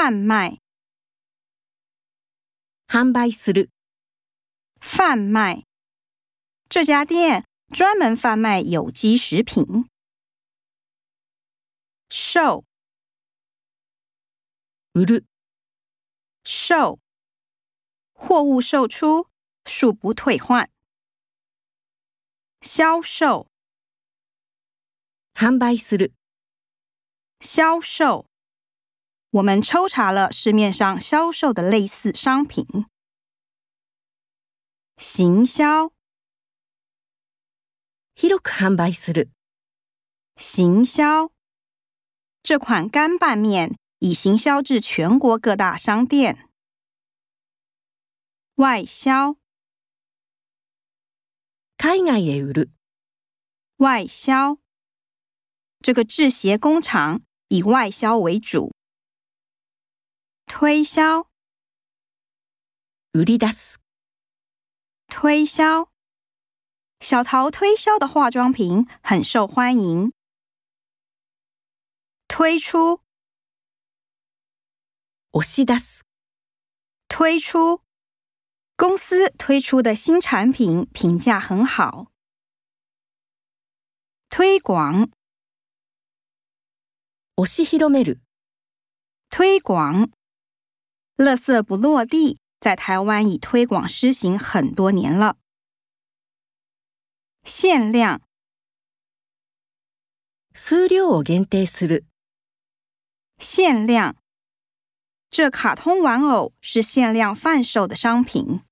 贩卖，販売する。贩卖，这家店专门贩卖有机食品。售，売る。售，货物售出，恕不退换。销售，販売する。销售。我们抽查了市面上销售的类似商品。行销，販売する。行销这款干拌面已行销至全国各大商店。外销，海外で売る。外销，这个制鞋工厂以外销为主。推销，売り出す。推销，小桃推销的化妆品很受欢迎。推出、押し出す。推出，公司推出的新产品评价很好。推广、押し広める。推广。乐色不落地，在台湾已推广施行很多年了。限量数量を限定する。限量，这卡通玩偶是限量贩售的商品。